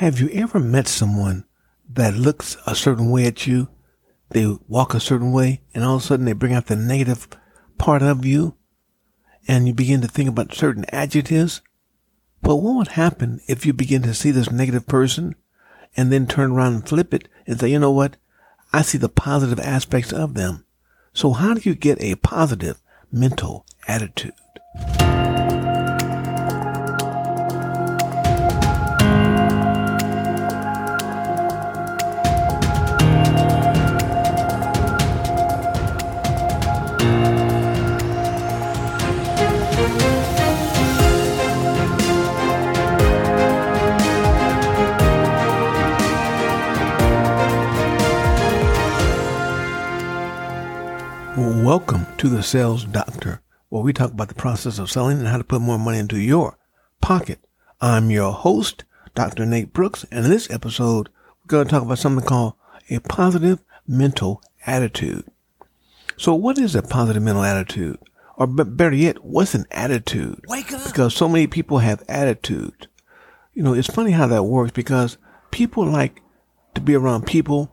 Have you ever met someone that looks a certain way at you? They walk a certain way and all of a sudden they bring out the negative part of you and you begin to think about certain adjectives. But what would happen if you begin to see this negative person and then turn around and flip it and say, you know what? I see the positive aspects of them. So how do you get a positive mental attitude? Welcome to the Sales Doctor, where we talk about the process of selling and how to put more money into your pocket. I'm your host, Dr. Nate Brooks, and in this episode, we're going to talk about something called a positive mental attitude. So, what is a positive mental attitude? Or better yet, what's an attitude? Wake up! Because so many people have attitudes. You know, it's funny how that works because people like to be around people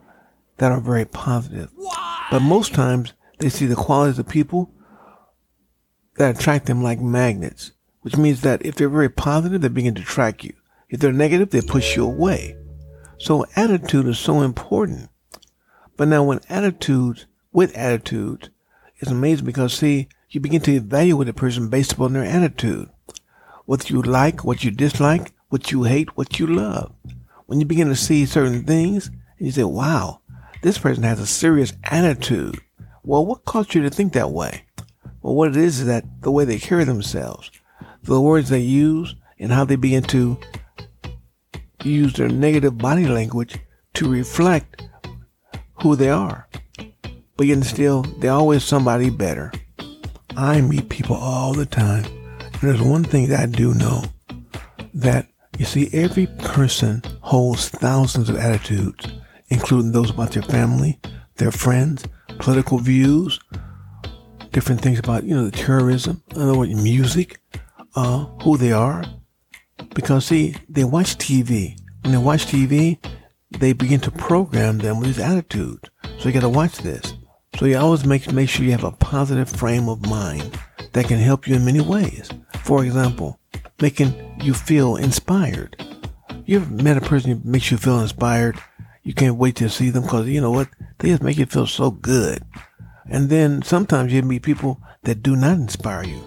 that are very positive. Why? But most times they see the qualities of people that attract them like magnets, which means that if they're very positive, they begin to attract you. If they're negative, they push you away. So attitude is so important. But now when attitudes, with attitudes, it's amazing because see, you begin to evaluate a person based upon their attitude. What you like, what you dislike, what you hate, what you love. When you begin to see certain things, and you say, wow, this person has a serious attitude. Well, what caused you to think that way? Well, what it is is that the way they carry themselves, the words they use, and how they begin to use their negative body language to reflect who they are. But yet still, they're always somebody better. I meet people all the time. And there's one thing that I do know that you see, every person holds thousands of attitudes, including those about their family, their friends, political views, different things about, you know, the terrorism, in other words, music, uh, who they are. Because see, they watch TV. When they watch TV, they begin to program them with these attitudes. So you gotta watch this. So you always make, make sure you have a positive frame of mind that can help you in many ways. For example, making you feel inspired. You ever met a person who makes you feel inspired? You can't wait to see them because you know what? They just make you feel so good. And then sometimes you meet people that do not inspire you.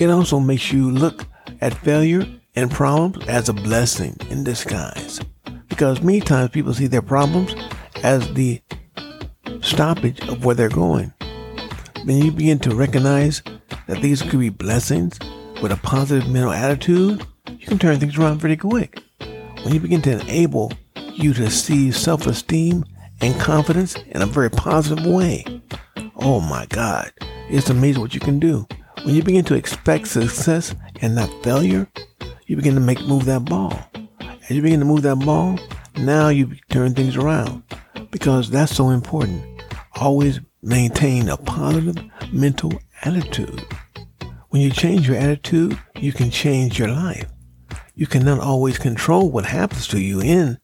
It also makes you look at failure and problems as a blessing in disguise. Because many times people see their problems as the stoppage of where they're going. Then you begin to recognize that these could be blessings with a positive mental attitude, you can turn things around pretty quick. When you begin to enable you to see self esteem and confidence in a very positive way, oh my God, it's amazing what you can do. When you begin to expect success and not failure, you begin to make move that ball. As you begin to move that ball, now you turn things around because that's so important. Always maintain a positive mental attitude. When you change your attitude, you can change your life. You cannot always control what happens to you in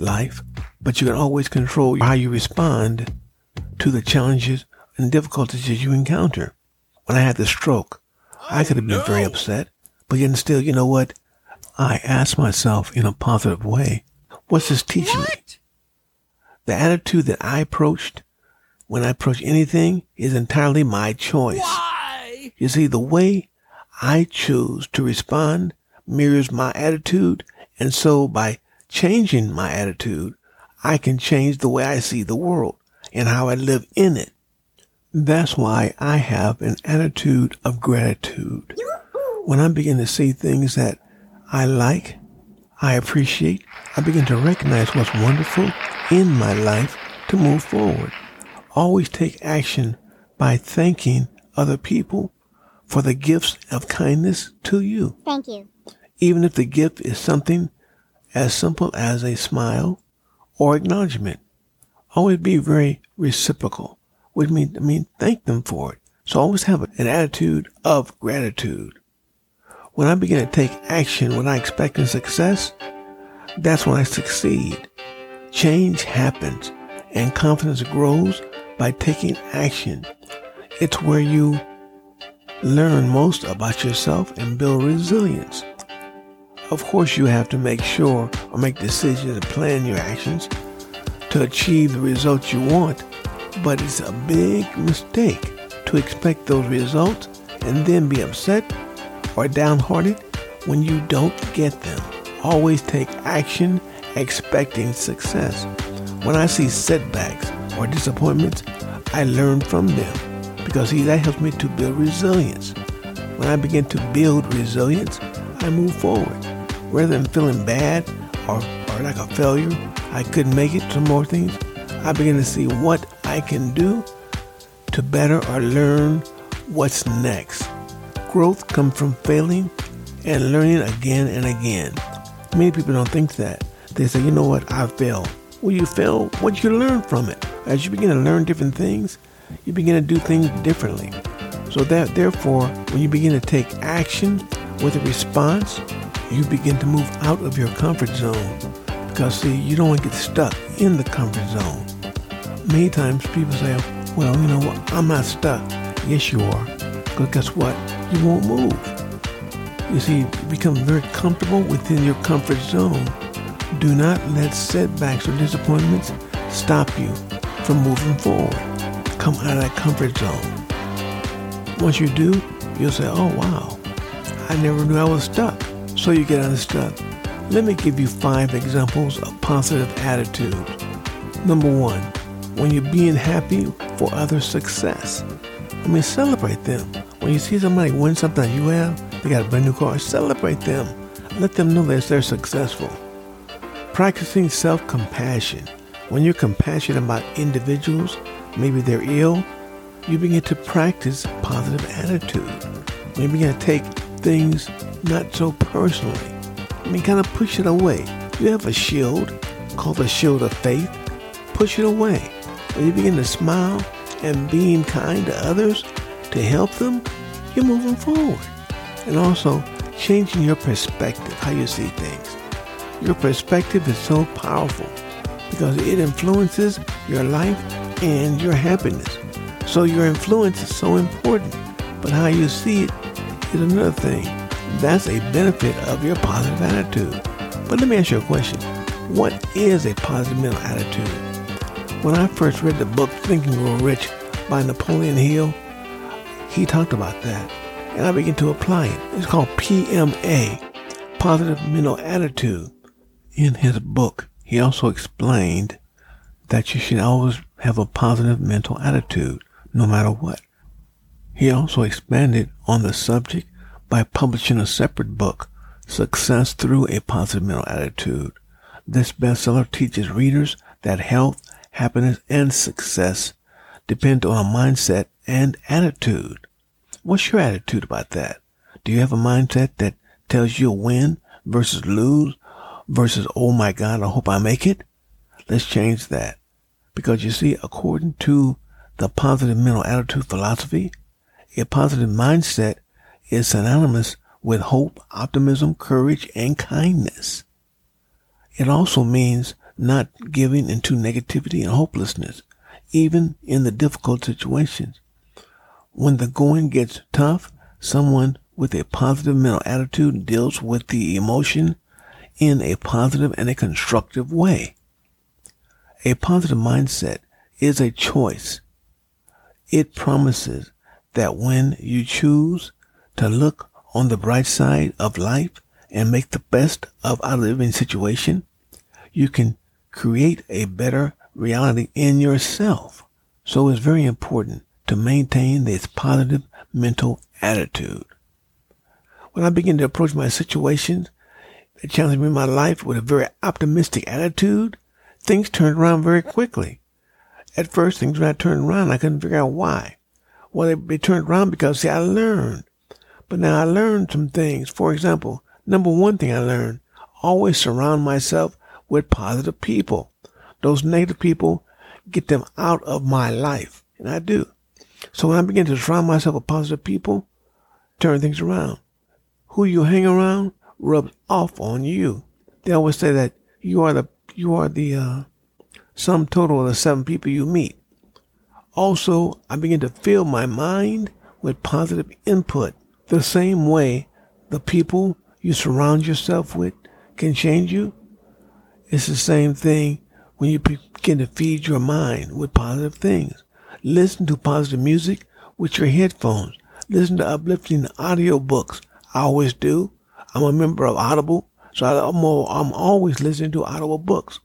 life, but you can always control how you respond to the challenges and difficulties that you encounter. When I had the stroke, I oh, could have been very upset, but yet still, you know what? I asked myself in a positive way, what's this teaching me? The attitude that I approached when I approach anything is entirely my choice. Why? You see, the way I choose to respond mirrors my attitude, and so by changing my attitude, I can change the way I see the world and how I live in it. That's why I have an attitude of gratitude. When I begin to see things that I like, I appreciate, I begin to recognize what's wonderful in my life to move forward. Always take action by thanking other people for the gifts of kindness to you. Thank you. Even if the gift is something as simple as a smile or acknowledgement. Always be very reciprocal, which means, I mean, thank them for it. So always have an attitude of gratitude. When I begin to take action when I expect success, That's when I succeed. Change happens and confidence grows by taking action. It's where you learn most about yourself and build resilience. Of course, you have to make sure or make decisions and plan your actions to achieve the results you want, but it's a big mistake to expect those results and then be upset or downhearted when you don't get them. Always take action expecting success. When I see setbacks or disappointments, I learn from them because see, that helps me to build resilience. When I begin to build resilience, I move forward. Rather than feeling bad or, or like a failure, I couldn't make it to more things, I begin to see what I can do to better or learn what's next. Growth comes from failing and learning again and again. Many people don't think that. They say, you know what, I failed. Well, you fail, what you learn from it? As you begin to learn different things, you begin to do things differently. So that therefore, when you begin to take action with a response, you begin to move out of your comfort zone. Because see, you don't want to get stuck in the comfort zone. Many times people say, well, you know what, I'm not stuck. Yes, you are. Because guess what? You won't move. You see, you become very comfortable within your comfort zone do not let setbacks or disappointments stop you from moving forward. Come out of that comfort zone. Once you do, you'll say, oh wow, I never knew I was stuck. So you get unstuck. Let me give you five examples of positive attitude. Number one, when you're being happy for others' success. I mean, celebrate them. When you see somebody win something that you have, they got a brand new car, celebrate them. Let them know that they're successful. Practicing self compassion. When you're compassionate about individuals, maybe they're ill, you begin to practice positive attitude. When you begin to take things not so personally, I mean, kind of push it away. You have a shield called the shield of faith. Push it away. When you begin to smile and being kind to others to help them, you're moving forward. And also changing your perspective, how you see things. Your perspective is so powerful because it influences your life and your happiness. So your influence is so important, but how you see it is another thing. That's a benefit of your positive attitude. But let me ask you a question. What is a positive mental attitude? When I first read the book Think and Grow Rich by Napoleon Hill, he talked about that. And I began to apply it. It's called PMA, Positive Mental Attitude. In his book, he also explained that you should always have a positive mental attitude, no matter what. He also expanded on the subject by publishing a separate book, Success Through a Positive Mental Attitude. This bestseller teaches readers that health, happiness, and success depend on a mindset and attitude. What's your attitude about that? Do you have a mindset that tells you win versus lose versus, oh my God, I hope I make it. Let's change that. Because you see, according to the positive mental attitude philosophy, a positive mindset is synonymous with hope, optimism, courage, and kindness. It also means not giving into negativity and hopelessness, even in the difficult situations. When the going gets tough, someone with a positive mental attitude deals with the emotion in a positive and a constructive way. A positive mindset is a choice. It promises that when you choose to look on the bright side of life and make the best of our living situation, you can create a better reality in yourself. So it's very important to maintain this positive mental attitude. When I begin to approach my situations that challenged me in my life with a very optimistic attitude, things turned around very quickly. At first, things were not turning around. I couldn't figure out why. Well, they, they turned around because, see, I learned. But now I learned some things. For example, number one thing I learned, always surround myself with positive people. Those negative people, get them out of my life. And I do. So when I begin to surround myself with positive people, turn things around. Who you hang around, rubs off on you. They always say that You are the you are the uh, sum total of the seven people you meet. Also, I begin to fill my mind with positive input. The same way the people you surround yourself with can change you. It's the same thing when you begin to feed your mind with positive things. Listen to positive music with your headphones. Listen to uplifting audio books. I always do. I'm a member of Audible, so I'm, I'm always listening to Audible books.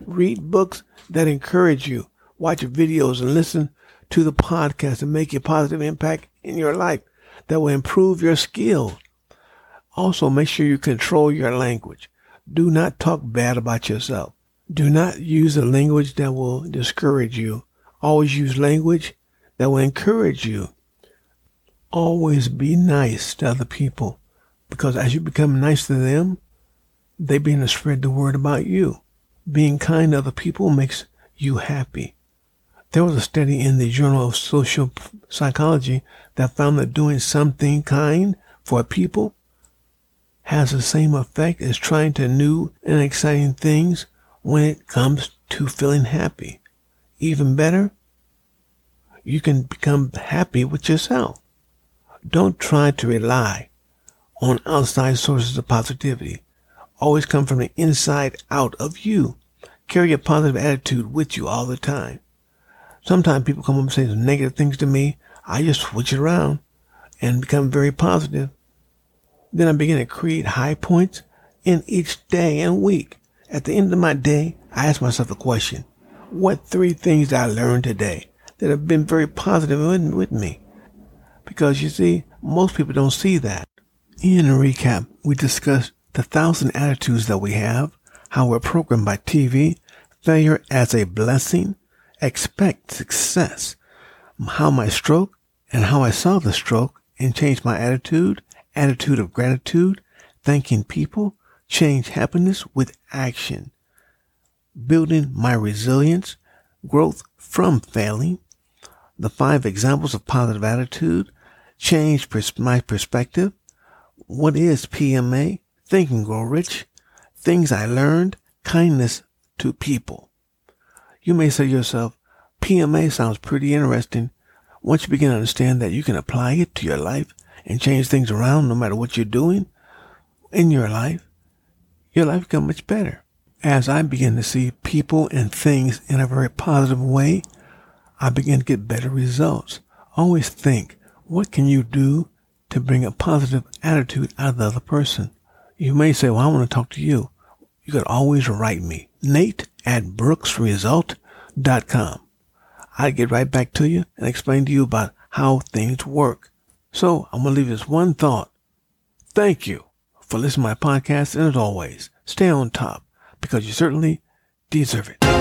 Read books that encourage you. Watch videos and listen to the podcast and make a positive impact in your life that will improve your skill. Also, make sure you control your language. Do not talk bad about yourself. Do not use a language that will discourage you. Always use language that will encourage you. Always be nice to other people because as you become nice to them, they begin to spread the word about you. Being kind to other people makes you happy. There was a study in the Journal of Social Psychology that found that doing something kind for people has the same effect as trying to new and exciting things when it comes to feeling happy. Even better, you can become happy with yourself. Don't try to rely on outside sources of positivity. Always come from the inside out of you. Carry a positive attitude with you all the time. Sometimes people come up and say some negative things to me. I just switch it around and become very positive. Then I begin to create high points in each day and week. At the end of my day, I ask myself the question, what three things did I learn today that have been very positive with me? Because you see, most people don't see that. In a recap, we discussed the thousand attitudes that we have, how we're programmed by TV, failure as a blessing, expect success, how my stroke and how I saw the stroke and changed my attitude, attitude of gratitude, thanking people, change happiness with action, building my resilience, growth from failing, the five examples of positive attitude, change pers- my perspective, what is PMA, think and grow rich, things I learned, kindness to people. You may say to yourself, PMA sounds pretty interesting. Once you begin to understand that you can apply it to your life and change things around no matter what you're doing in your life, your life becomes much better. As I begin to see people and things in a very positive way, I begin to get better results. Always think, what can you do to bring a positive attitude out of the other person? You may say, well, I want to talk to you. You could always write me, Nate at brooksresult.com. I'd get right back to you and explain to you about how things work. So I'm going to leave this one thought. Thank you for listening to my podcast. And as always, stay on top because you certainly deserve it.